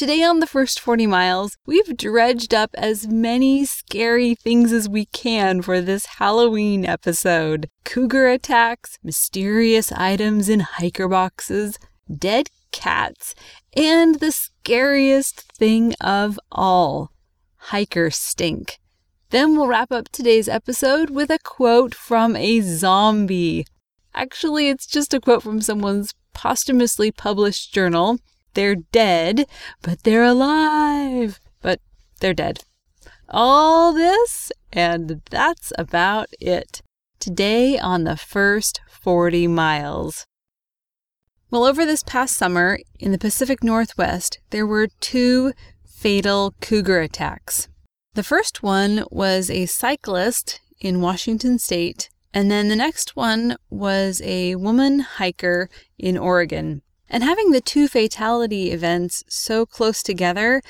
Today on the first 40 miles, we've dredged up as many scary things as we can for this Halloween episode cougar attacks, mysterious items in hiker boxes, dead cats, and the scariest thing of all hiker stink. Then we'll wrap up today's episode with a quote from a zombie. Actually, it's just a quote from someone's posthumously published journal they're dead, but they're alive, but they're dead. All this, and that's about it. Today on the first 40 miles. Well, over this past summer in the Pacific Northwest, there were two fatal cougar attacks. The first one was a cyclist in Washington state, and then the next one was a woman hiker in Oregon. And having the two fatality events so close together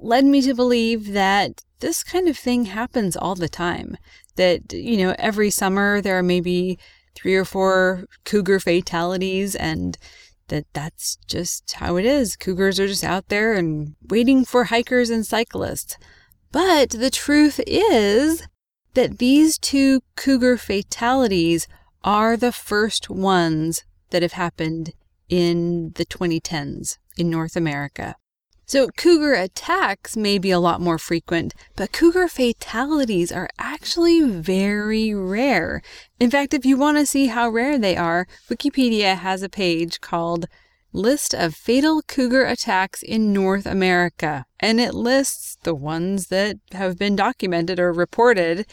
led me to believe that this kind of thing happens all the time. That, you know, every summer there are maybe three or four cougar fatalities and that that's just how it is. Cougars are just out there and waiting for hikers and cyclists. But the truth is that these two cougar fatalities are the first ones that have happened in the 2010s in North America. So, cougar attacks may be a lot more frequent, but cougar fatalities are actually very rare. In fact, if you want to see how rare they are, Wikipedia has a page called List of Fatal Cougar Attacks in North America, and it lists the ones that have been documented or reported,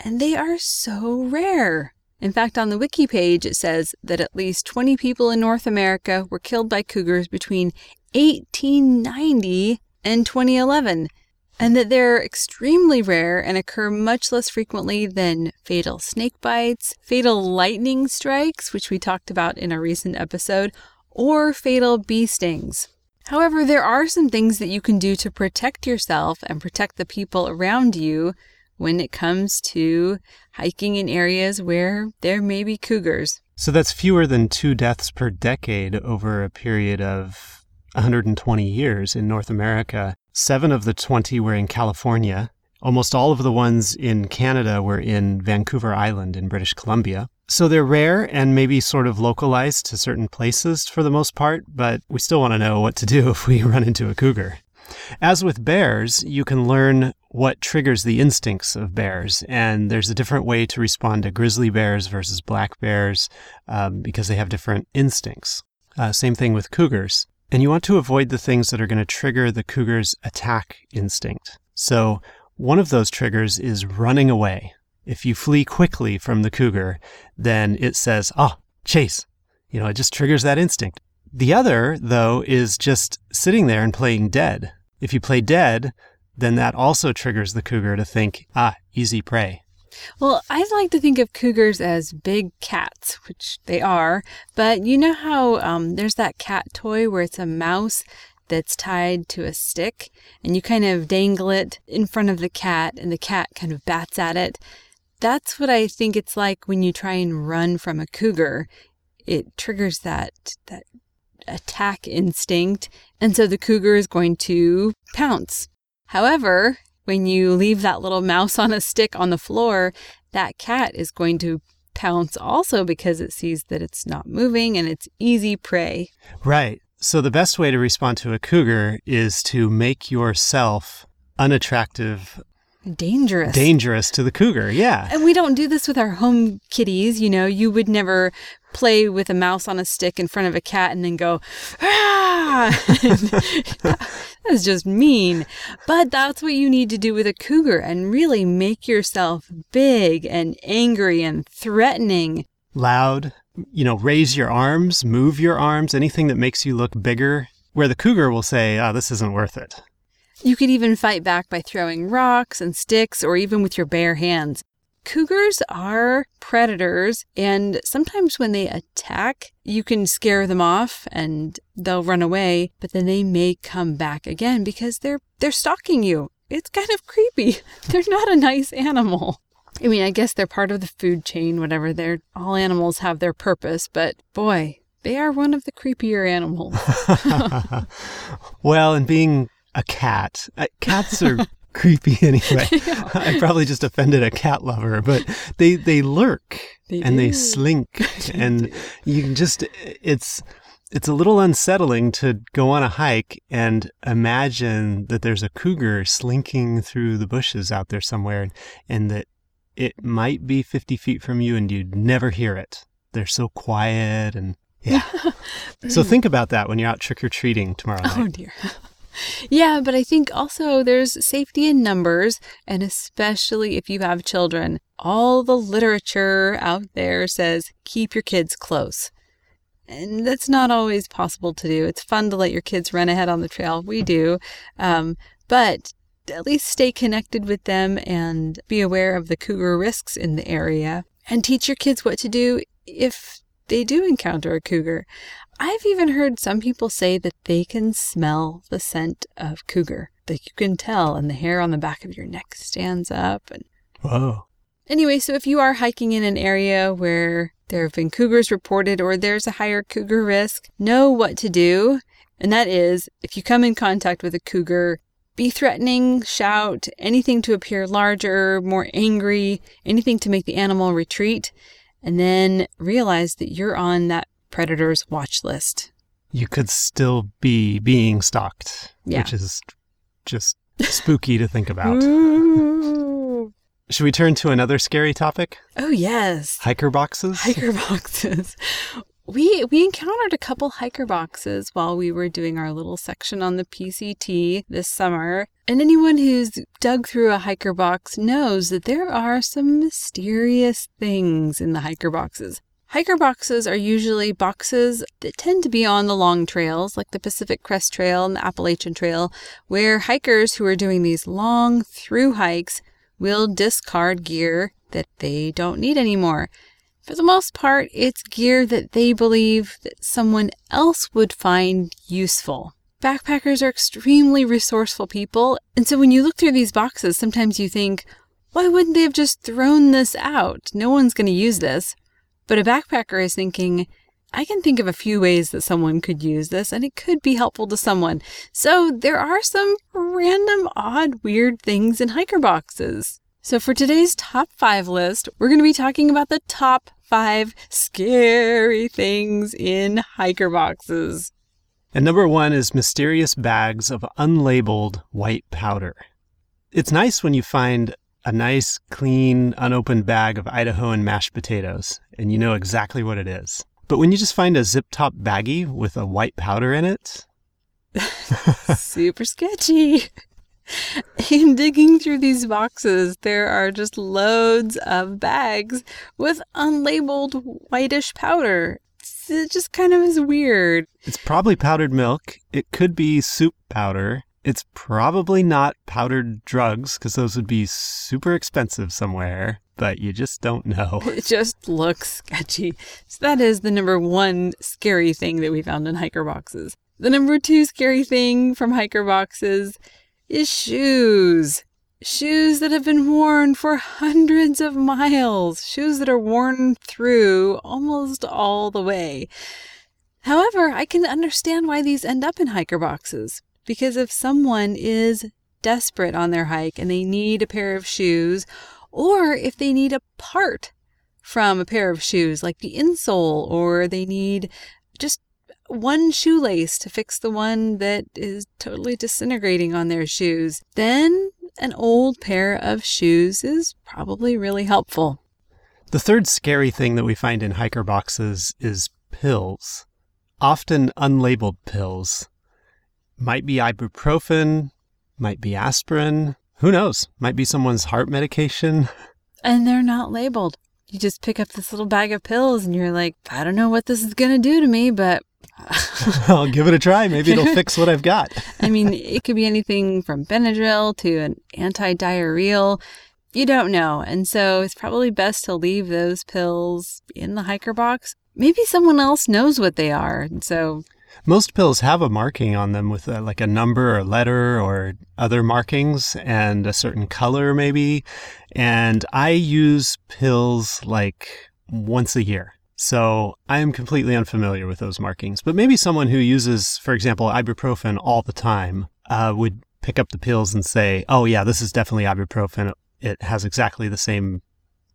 and they are so rare. In fact, on the wiki page, it says that at least 20 people in North America were killed by cougars between 1890 and 2011, and that they're extremely rare and occur much less frequently than fatal snake bites, fatal lightning strikes, which we talked about in a recent episode, or fatal bee stings. However, there are some things that you can do to protect yourself and protect the people around you when it comes to hiking in areas where there may be cougars. So that's fewer than two deaths per decade over a period of 120 years in North America. Seven of the 20 were in California. Almost all of the ones in Canada were in Vancouver Island in British Columbia. So they're rare and maybe sort of localized to certain places for the most part, but we still want to know what to do if we run into a cougar. As with bears, you can learn what triggers the instincts of bears. And there's a different way to respond to grizzly bears versus black bears um, because they have different instincts. Uh, same thing with cougars. And you want to avoid the things that are going to trigger the cougar's attack instinct. So, one of those triggers is running away. If you flee quickly from the cougar, then it says, oh, chase. You know, it just triggers that instinct. The other, though, is just sitting there and playing dead. If you play dead, then that also triggers the cougar to think, ah, easy prey. Well, I like to think of cougars as big cats, which they are. But you know how um, there's that cat toy where it's a mouse that's tied to a stick and you kind of dangle it in front of the cat and the cat kind of bats at it? That's what I think it's like when you try and run from a cougar. It triggers that, that attack instinct. And so the cougar is going to pounce. However, when you leave that little mouse on a stick on the floor, that cat is going to pounce also because it sees that it's not moving and it's easy prey. Right. So the best way to respond to a cougar is to make yourself unattractive dangerous. Dangerous to the cougar yeah. And we don't do this with our home kitties you know. You would never play with a mouse on a stick in front of a cat and then go ah! That's just mean. But that's what you need to do with a cougar and really make yourself big and angry and threatening. Loud you know raise your arms move your arms anything that makes you look bigger where the cougar will say oh this isn't worth it You could even fight back by throwing rocks and sticks or even with your bare hands. Cougars are predators, and sometimes when they attack, you can scare them off and they'll run away, but then they may come back again because they're they're stalking you. It's kind of creepy. They're not a nice animal. I mean, I guess they're part of the food chain, whatever. They're all animals have their purpose, but boy, they are one of the creepier animals. well, and being a cat, uh, cats are creepy anyway. I probably just offended a cat lover, but they they lurk They and they do. slink and you can just it's it's a little unsettling to go on a hike and imagine that there's a cougar slinking through the bushes out there somewhere and that it might be 50 feet from you and you'd never hear it. They're so quiet and yeah. so think about that when you're out trick or treating tomorrow night. Oh dear. Yeah, but I think also there's safety in numbers, and especially if you have children. All the literature out there says keep your kids close. And that's not always possible to do. It's fun to let your kids run ahead on the trail. We do. Um, but at least stay connected with them and be aware of the cougar risks in the area and teach your kids what to do if they do encounter a cougar. I've even heard some people say that they can smell the scent of cougar. Like you can tell, and the hair on the back of your neck stands up. And Whoa. anyway, so if you are hiking in an area where there have been cougars reported or there's a higher cougar risk, know what to do. And that is, if you come in contact with a cougar, be threatening, shout, anything to appear larger, more angry, anything to make the animal retreat, and then realize that you're on that predator's watch list. You could still be being stalked, Yeah. which is just spooky to think about. Should we turn to another scary topic? Oh yes. Hiker boxes? Hiker boxes. We we encountered a couple hiker boxes while we were doing our little section on the PCT this summer. And anyone who's dug through a hiker box knows that there are some mysterious things in the hiker boxes. Hiker boxes are usually boxes that tend to be on the long trails, like the Pacific Crest Trail and the Appalachian Trail, where hikers who are doing these long through hikes will discard gear that they don't need anymore. For the most part, it's gear that they believe that someone else would find useful. Backpackers are extremely resourceful people, and so when you look through these boxes, sometimes you think, why wouldn't they have just thrown this out? No one's going to use this. But a backpacker is thinking, I can think of a few ways that someone could use this, and it could be helpful to someone. So there are some random, odd, weird things in hiker boxes. So for today's top five list, we're going to be talking about the top five scary things in hiker boxes. And number one is mysterious bags of unlabeled white powder. It's nice when you find a nice, clean, unopened bag of Idahoan mashed potatoes and you know exactly what it is. But when you just find a zip top baggie with a white powder in it, Super sketchy. In digging through these boxes, there are just loads of bags with unlabeled whitish powder. It just kind of is weird. it's probably powdered milk. It could be soup powder. It's probably not powdered drugs because those would be super expensive somewhere, but you just don't know. It just looks sketchy. So that is the number one scary thing that we found in hiker boxes. The number two scary thing from hiker boxes is shoes. Shoes that have been worn for hundreds of miles. Shoes that are worn through almost all the way. However, I can understand why these end up in hiker boxes. Because if someone is desperate on their hike and they need a pair of shoes, or if they need a part from a pair of shoes, like the insole, or they need just one shoelace to fix the one that is totally disintegrating on their shoes, then an old pair of shoes is probably really helpful. The third scary thing that we find in hiker boxes is pills, often unlabeled pills. Might be ibuprofen, might be aspirin, who knows? Might be someone's heart medication. And they're not labeled. You just pick up this little bag of pills and you're like, I don't know what this is going to do to me, but I'll give it a try. Maybe it'll fix what I've got. I mean, it could be anything from Benadryl to an anti-diarrheal. You don't know. And so it's probably best to leave those pills in the hiker box. Maybe someone else knows what they are. And so most pills have a marking on them with a, like a number or letter or other markings and a certain color maybe. And I use pills like once a year. So I am completely unfamiliar with those markings. But maybe someone who uses, for example, ibuprofen all the time uh, would pick up the pills and say, oh, yeah, this is definitely ibuprofen. It has exactly the same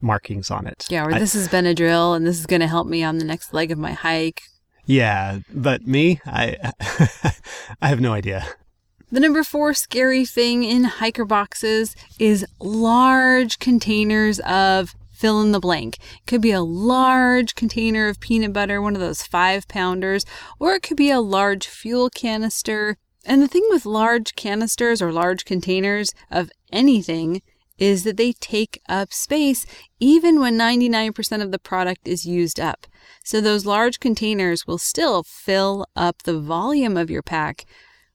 markings on it. Yeah, or I, this is Benadryl and this is going to help me on the next leg of my hike. Yeah, but me, I I have no idea. The number four scary thing in hiker boxes is large containers of fill in the blank. It could be a large container of peanut butter, one of those five pounders, or it could be a large fuel canister. And the thing with large canisters or large containers of anything is that they take up space even when 99% of the product is used up. So those large containers will still fill up the volume of your pack,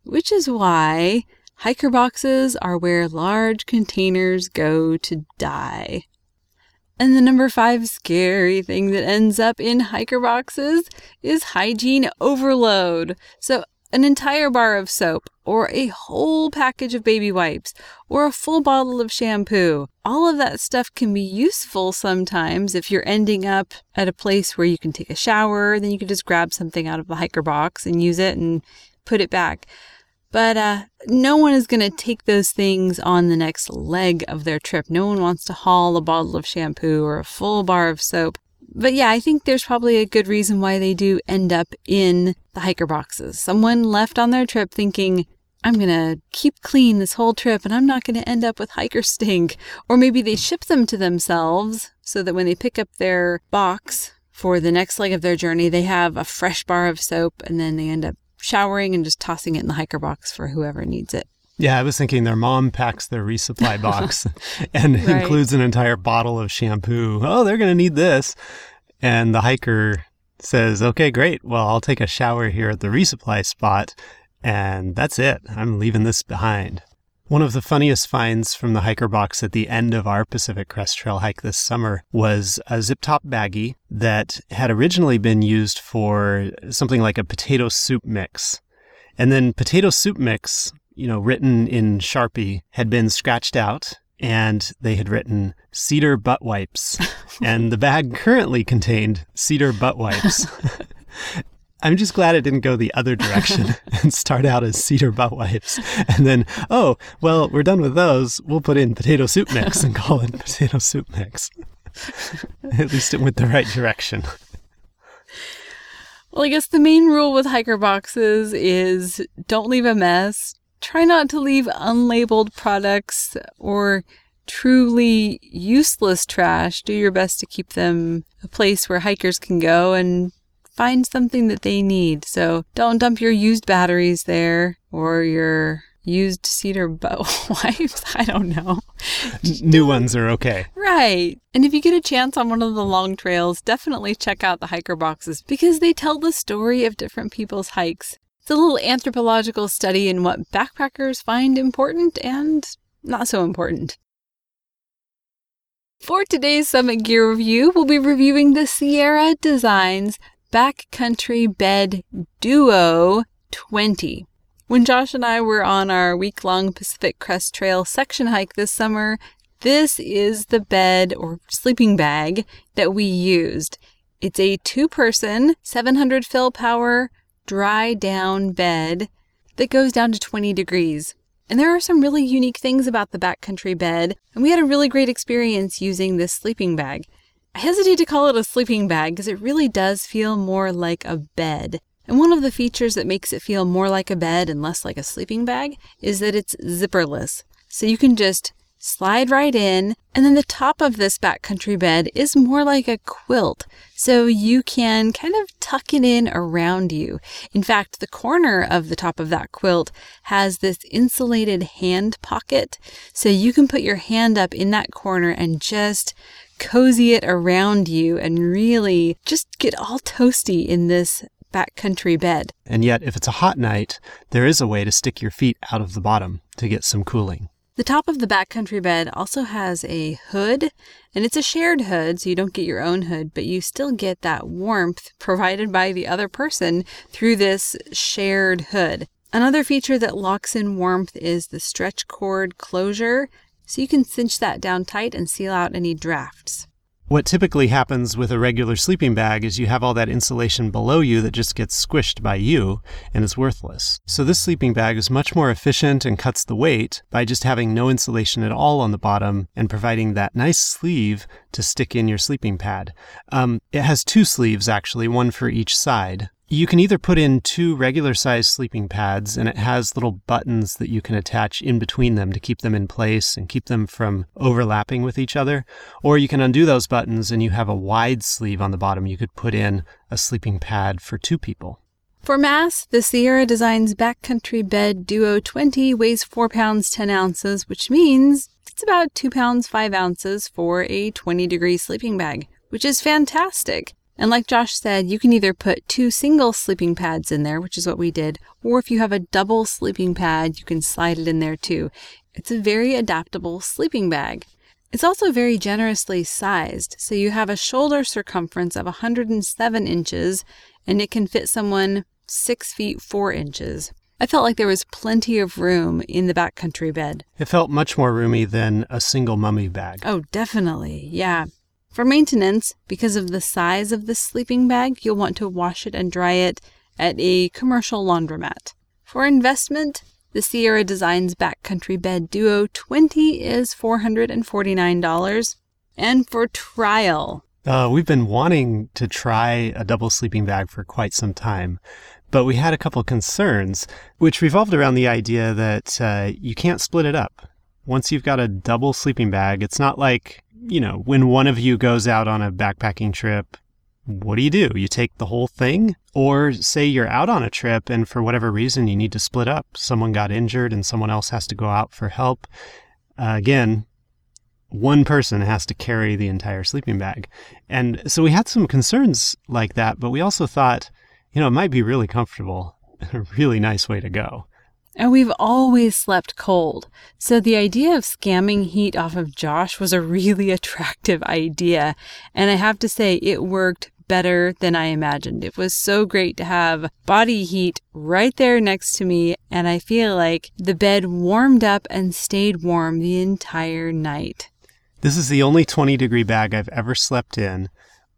which is why hiker boxes are where large containers go to die. And the number five scary thing that ends up in hiker boxes is hygiene overload. So an entire bar of soap, or a whole package of baby wipes, or a full bottle of shampoo. All of that stuff can be useful sometimes if you're ending up at a place where you can take a shower, then you can just grab something out of the hiker box and use it and put it back. But uh, no one is going to take those things on the next leg of their trip. No one wants to haul a bottle of shampoo or a full bar of soap but yeah, I think there's probably a good reason why they do end up in the hiker boxes. Someone left on their trip thinking, I'm going to keep clean this whole trip and I'm not going to end up with hiker stink. Or maybe they ship them to themselves so that when they pick up their box for the next leg of their journey, they have a fresh bar of soap and then they end up showering and just tossing it in the hiker box for whoever needs it. Yeah, I was thinking their mom packs their resupply box and right. includes an entire bottle of shampoo. Oh, they're going to need this. And the hiker says, okay, great. Well, I'll take a shower here at the resupply spot. And that's it. I'm leaving this behind. One of the funniest finds from the hiker box at the end of our Pacific Crest Trail hike this summer was a zip top baggie that had originally been used for something like a potato soup mix. And then potato soup mix you know, written in Sharpie had been scratched out and they had written cedar butt wipes. and the bag currently contained cedar butt wipes. I'm just glad it didn't go the other direction and start out as cedar butt wipes. And then, oh, well, we're done with those. We'll put in potato soup mix and call it potato soup mix. At least it went the right direction. Well, I guess the main rule with hiker boxes is don't leave a mess, try not to leave unlabeled products or truly useless trash. Do your best to keep them a place where hikers can go and find something that they need. So don't dump your used batteries there or your used cedar butt wipes. I don't know. New ones are okay. Right. And if you get a chance on one of the long trails, definitely check out the hiker boxes because they tell the story of different people's hikes. It's a little anthropological study in what backpackers find important and not so important. For today's Summit Gear Review, we'll be reviewing the Sierra Designs Backcountry Bed Duo 20. When Josh and I were on our week long Pacific Crest Trail section hike this summer, this is the bed or sleeping bag that we used. It's a two person, 700 fill power DriDown bed that goes down to 20 degrees. And there are some really unique things about the backcountry bed, and we had a really great experience using this sleeping bag. I hesitate to call it a sleeping bag because it really does feel more like a bed. And one of the features that makes it feel more like a bed and less like a sleeping bag is that it's zipperless. So you can just slide right in. And then the top of this backcountry bed is more like a quilt. So you can kind of tuck it in around you. In fact, the corner of the top of that quilt has this insulated hand pocket. So you can put your hand up in that corner and just cozy it around you and really just get all toasty in this backcountry bed. And yet, if it's a hot night, there is a way to stick your feet out of the bottom to get some cooling. The top of the backcountry bed also has a hood, and it's a shared hood, so you don't get your own hood, but you still get that warmth provided by the other person through this shared hood. Another feature that locks in warmth is the stretch cord closure, so you can cinch that down tight and seal out any drafts. What typically happens with a regular sleeping bag is you have all that insulation below you that just gets squished by you and is worthless. So this sleeping bag is much more efficient and cuts the weight by just having no insulation at all on the bottom and providing that nice sleeve to stick in your sleeping pad. Um, it has two sleeves actually, one for each side. You can either put in two regular sized sleeping pads and it has little buttons that you can attach in between them to keep them in place and keep them from overlapping with each other. Or you can undo those buttons and you have a wide sleeve on the bottom. You could put in a sleeping pad for two people. For mass, the Sierra Designs Backcountry Bed Duo 20 weighs 4 pounds 10 ounces, which means it's about 2 pounds 5 ounces for a 20 degree sleeping bag, which is fantastic. And like Josh said, you can either put two single sleeping pads in there, which is what we did, or if you have a double sleeping pad, you can slide it in there too. It's a very adaptable sleeping bag. It's also very generously sized, so you have a shoulder circumference of 107 inches, and it can fit someone 6 feet 4 inches. I felt like there was plenty of room in the backcountry bed. It felt much more roomy than a single mummy bag. Oh, definitely. Yeah. For maintenance, because of the size of the sleeping bag, you'll want to wash it and dry it at a commercial laundromat. For investment, the Sierra Designs Backcountry Bed Duo 20 is $449. And for trial, uh, we've been wanting to try a double sleeping bag for quite some time, but we had a couple concerns, which revolved around the idea that uh, you can't split it up. Once you've got a double sleeping bag, it's not like you know, when one of you goes out on a backpacking trip, what do you do? You take the whole thing? Or say you're out on a trip and for whatever reason you need to split up. Someone got injured and someone else has to go out for help. Uh, again, one person has to carry the entire sleeping bag. And so we had some concerns like that, but we also thought, you know, it might be really comfortable, a really nice way to go. And we've always slept cold. So the idea of scamming heat off of Josh was a really attractive idea. And I have to say, it worked better than I imagined. It was so great to have body heat right there next to me. And I feel like the bed warmed up and stayed warm the entire night. This is the only 20 degree bag I've ever slept in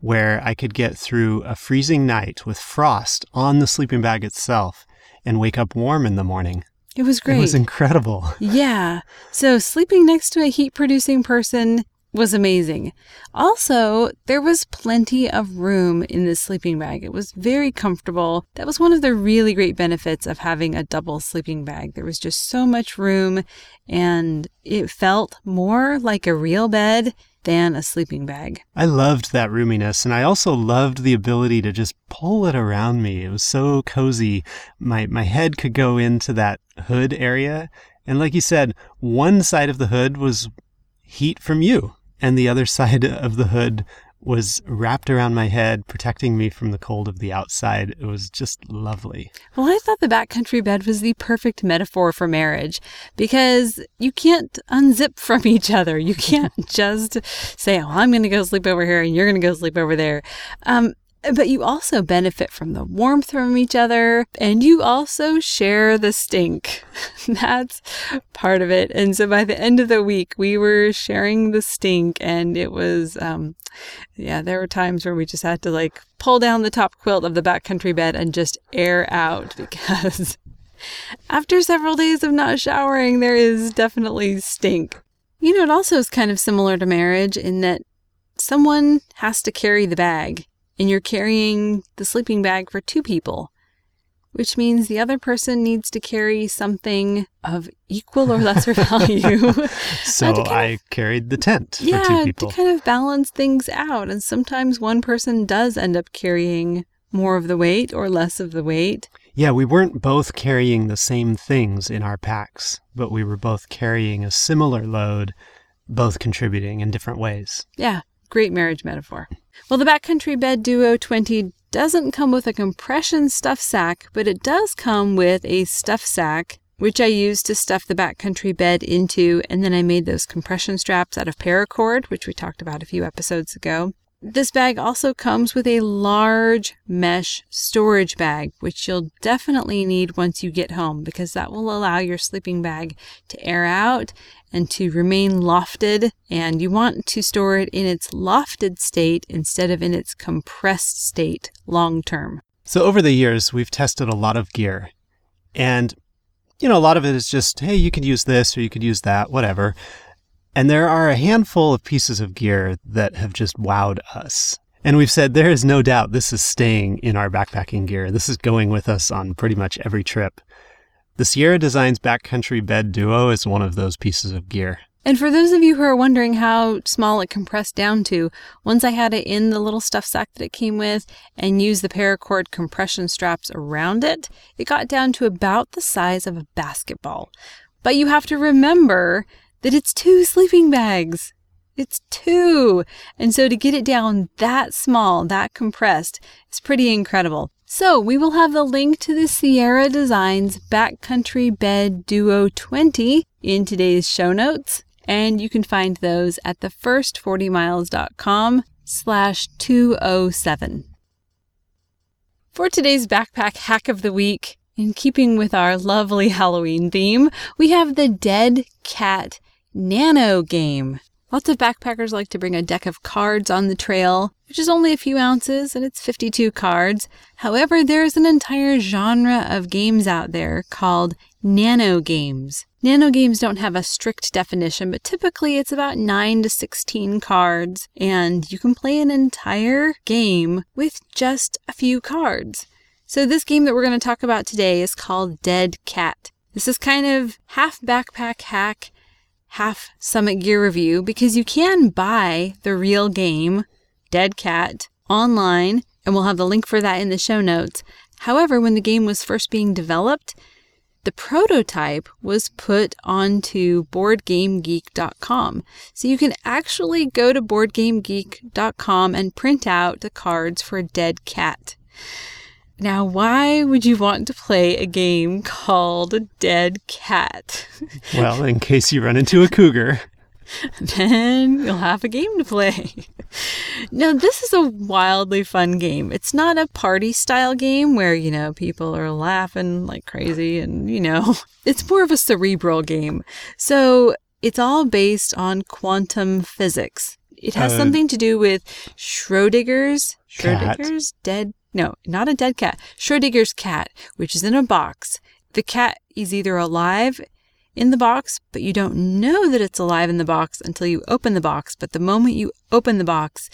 where I could get through a freezing night with frost on the sleeping bag itself and wake up warm in the morning. It was great. It was incredible. Yeah. So sleeping next to a heat producing person was amazing. Also, there was plenty of room in this sleeping bag. It was very comfortable. That was one of the really great benefits of having a double sleeping bag. There was just so much room and it felt more like a real bed than a sleeping bag. I loved that roominess and I also loved the ability to just pull it around me. It was so cozy. My my head could go into that hood area and like you said, one side of the hood was heat from you and the other side of the hood was wrapped around my head, protecting me from the cold of the outside. It was just lovely. Well, I thought the backcountry bed was the perfect metaphor for marriage because you can't unzip from each other. You can't just say, "Oh, I'm going to go sleep over here and you're going to go sleep over there." Um, but you also benefit from the warmth from each other and you also share the stink. That's part of it. And so by the end of the week, we were sharing the stink and it was, um, yeah, there were times where we just had to like pull down the top quilt of the backcountry bed and just air out because after several days of not showering, there is definitely stink. You know, it also is kind of similar to marriage in that someone has to carry the bag and you're carrying the sleeping bag for two people, which means the other person needs to carry something of equal or lesser value. so I of, carried the tent yeah, for two people. To kind of balance things out. And sometimes one person does end up carrying more of the weight or less of the weight. Yeah, we weren't both carrying the same things in our packs, but we were both carrying a similar load, both contributing in different ways. Yeah, great marriage metaphor. Well, the Backcountry Bed Duo 20 doesn't come with a compression stuff sack, but it does come with a stuff sack, which I used to stuff the backcountry bed into. And then I made those compression straps out of paracord, which we talked about a few episodes ago. This bag also comes with a large mesh storage bag, which you'll definitely need once you get home because that will allow your sleeping bag to air out and to remain lofted. And you want to store it in its lofted state instead of in its compressed state long term. So, over the years, we've tested a lot of gear. And, you know, a lot of it is just, hey, you could use this or you could use that, whatever. And there are a handful of pieces of gear that have just wowed us. And we've said there is no doubt this is staying in our backpacking gear. This is going with us on pretty much every trip. The Sierra Designs Backcountry Bed Duo is one of those pieces of gear. And for those of you who are wondering how small it compressed down to, once I had it in the little stuff sack that it came with and used the paracord compression straps around it, it got down to about the size of a basketball. But you have to remember that it's two sleeping bags. It's two. And so to get it down that small, that compressed, is pretty incredible. So we will have the link to the Sierra Designs Backcountry Bed Duo 20 in today's show notes. And you can find those at thefirst40miles.com slash 207. For today's backpack hack of the week, in keeping with our lovely Halloween theme, we have the Dead Cat Nano Game. Lots of backpackers like to bring a deck of cards on the trail, which is only a few ounces and it's 52 cards. However, there's an entire genre of games out there called nano games. Nano games don't have a strict definition, but typically it's about 9 to 16 cards, and you can play an entire game with just a few cards. So, this game that we're going to talk about today is called Dead Cat. This is kind of half backpack hack half Summit Gear Review because you can buy the real game, Dead Cat, online, and we'll have the link for that in the show notes. However, when the game was first being developed, the prototype was put onto boardgamegeek.com. So you can actually go to boardgamegeek.com and print out the cards for Dead Cat. Now, why would you want to play a game called a Dead Cat? well, in case you run into a cougar. then you'll have a game to play. now, this is a wildly fun game. It's not a party style game where, you know, people are laughing like crazy and, you know, it's more of a cerebral game. So it's all based on quantum physics. It has uh, something to do with Schrodinger's, Schrodinger's dead no, not a dead cat. Schrodinger's cat, which is in a box. The cat is either alive in the box, but you don't know that it's alive in the box until you open the box. But the moment you open the box,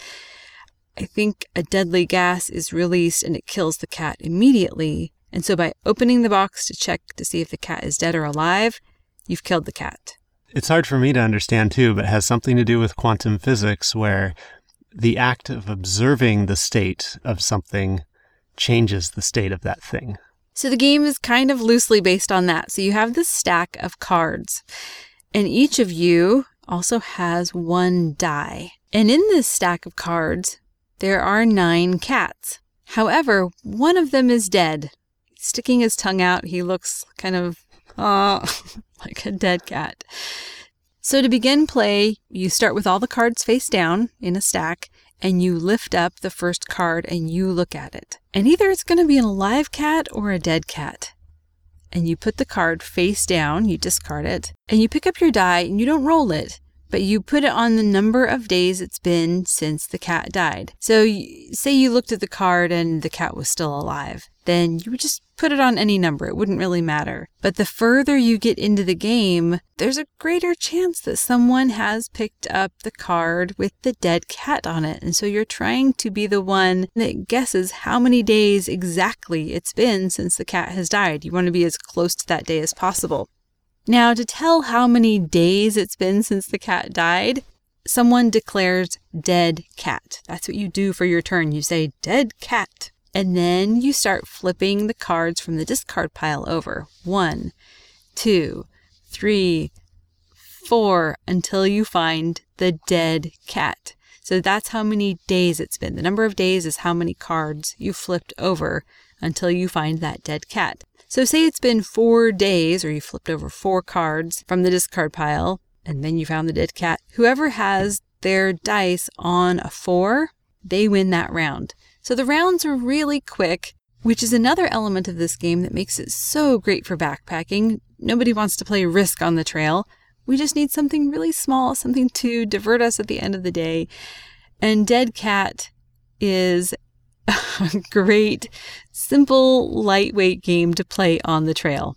I think a deadly gas is released and it kills the cat immediately. And so by opening the box to check to see if the cat is dead or alive, you've killed the cat. It's hard for me to understand too, but has something to do with quantum physics where the act of observing the state of something changes the state of that thing. So the game is kind of loosely based on that. So you have this stack of cards, and each of you also has one die. And in this stack of cards, there are nine cats. However, one of them is dead. Sticking his tongue out, he looks kind of uh, like a dead cat. So to begin play, you start with all the cards face down in a stack, and you lift up the first card and you look at it. And either it's going to be an alive cat or a dead cat. And you put the card face down, you discard it, and you pick up your die and you don't roll it, but you put it on the number of days it's been since the cat died. So, say you looked at the card and the cat was still alive then you would just put it on any number. It wouldn't really matter. But the further you get into the game, there's a greater chance that someone has picked up the card with the dead cat on it. And so you're trying to be the one that guesses how many days exactly it's been since the cat has died. You want to be as close to that day as possible. Now, to tell how many days it's been since the cat died, someone declares dead cat. That's what you do for your turn. You say dead cat. And then you start flipping the cards from the discard pile over one, two, three, four, until you find the dead cat. So that's how many days it's been. The number of days is how many cards you flipped over until you find that dead cat. So say it's been four days or you flipped over four cards from the discard pile and then you found the dead cat. Whoever has their dice on a four, they win that round. So the rounds are really quick, which is another element of this game that makes it so great for backpacking. Nobody wants to play risk on the trail. We just need something really small, something to divert us at the end of the day. And Dead Cat is a great, simple, lightweight game to play on the trail.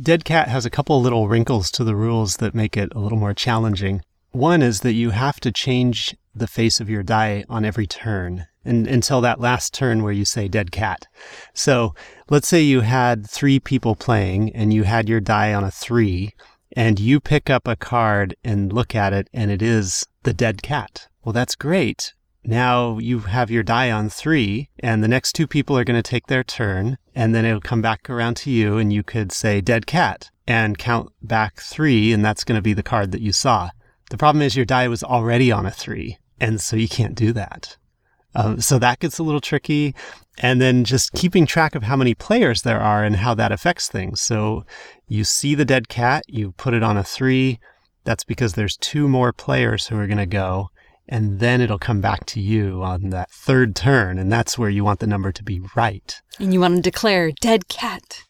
Dead Cat has a couple little wrinkles to the rules that make it a little more challenging. One is that you have to change the face of your die on every turn and, until that last turn where you say dead cat. So let's say you had three people playing and you had your die on a three and you pick up a card and look at it and it is the dead cat. Well, that's great. Now you have your die on three and the next two people are going to take their turn and then it'll come back around to you and you could say dead cat and count back three and that's going to be the card that you saw. The problem is your die was already on a three, and so you can't do that. Um, so that gets a little tricky. And then just keeping track of how many players there are and how that affects things. So you see the dead cat, you put it on a three. That's because there's two more players who are going to go. And then it'll come back to you on that third turn. And that's where you want the number to be right. And you want to declare dead cat.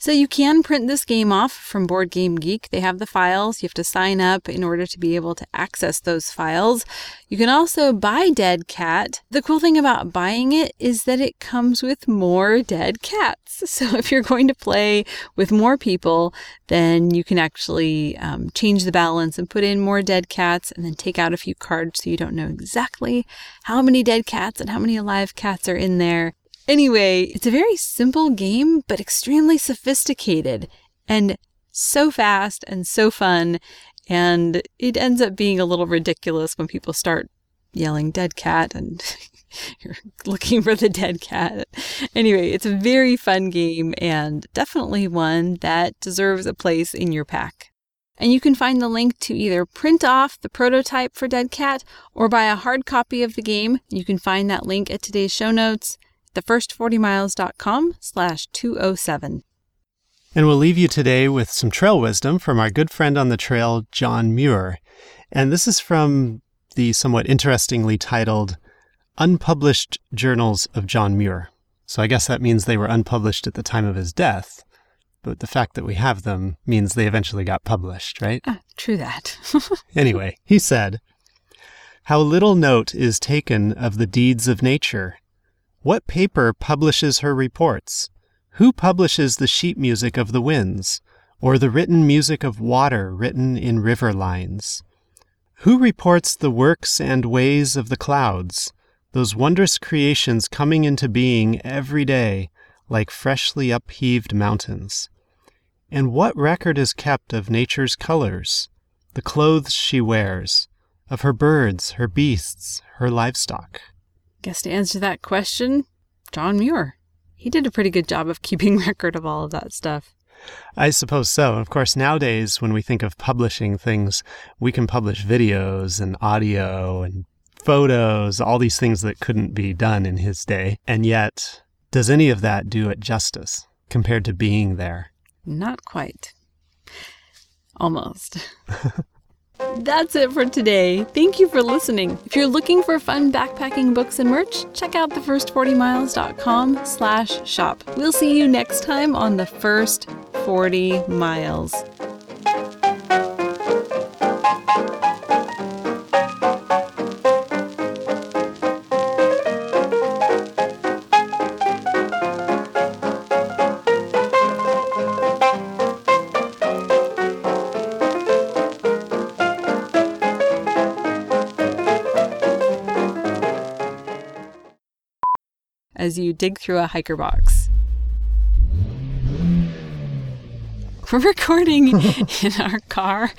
So you can print this game off from Board Game Geek. They have the files. You have to sign up in order to be able to access those files. You can also buy Dead Cat. The cool thing about buying it is that it comes with more dead cats. So if you're going to play with more people, then you can actually um, change the balance and put in more dead cats and then take out a few cards so you don't know exactly how many dead cats and how many alive cats are in there. Anyway, it's a very simple game, but extremely sophisticated and so fast and so fun. And it ends up being a little ridiculous when people start yelling dead cat and you're looking for the dead cat. Anyway, it's a very fun game and definitely one that deserves a place in your pack. And you can find the link to either print off the prototype for Dead Cat or buy a hard copy of the game. You can find that link at today's show notes thefirst40miles.com slash 207. And we'll leave you today with some trail wisdom from our good friend on the trail, John Muir. And this is from the somewhat interestingly titled Unpublished Journals of John Muir. So I guess that means they were unpublished at the time of his death. But the fact that we have them means they eventually got published, right? Ah, true that. anyway, he said, How little note is taken of the deeds of nature what paper publishes her reports? Who publishes the sheet music of the winds, or the written music of water written in river lines? Who reports the works and ways of the clouds, those wondrous creations coming into being every day like freshly upheaved mountains? And what record is kept of nature's colors, the clothes she wears, of her birds, her beasts, her livestock? Guess to answer that question, John Muir. He did a pretty good job of keeping record of all of that stuff. I suppose so. Of course, nowadays, when we think of publishing things, we can publish videos and audio and photos, all these things that couldn't be done in his day. And yet, does any of that do it justice compared to being there? Not quite. Almost. That's it for today. Thank you for listening. If you're looking for fun backpacking books and merch, check out thefirst40miles.com slash shop. We'll see you next time on The First 40 Miles. As you dig through a hiker box. We're recording in our car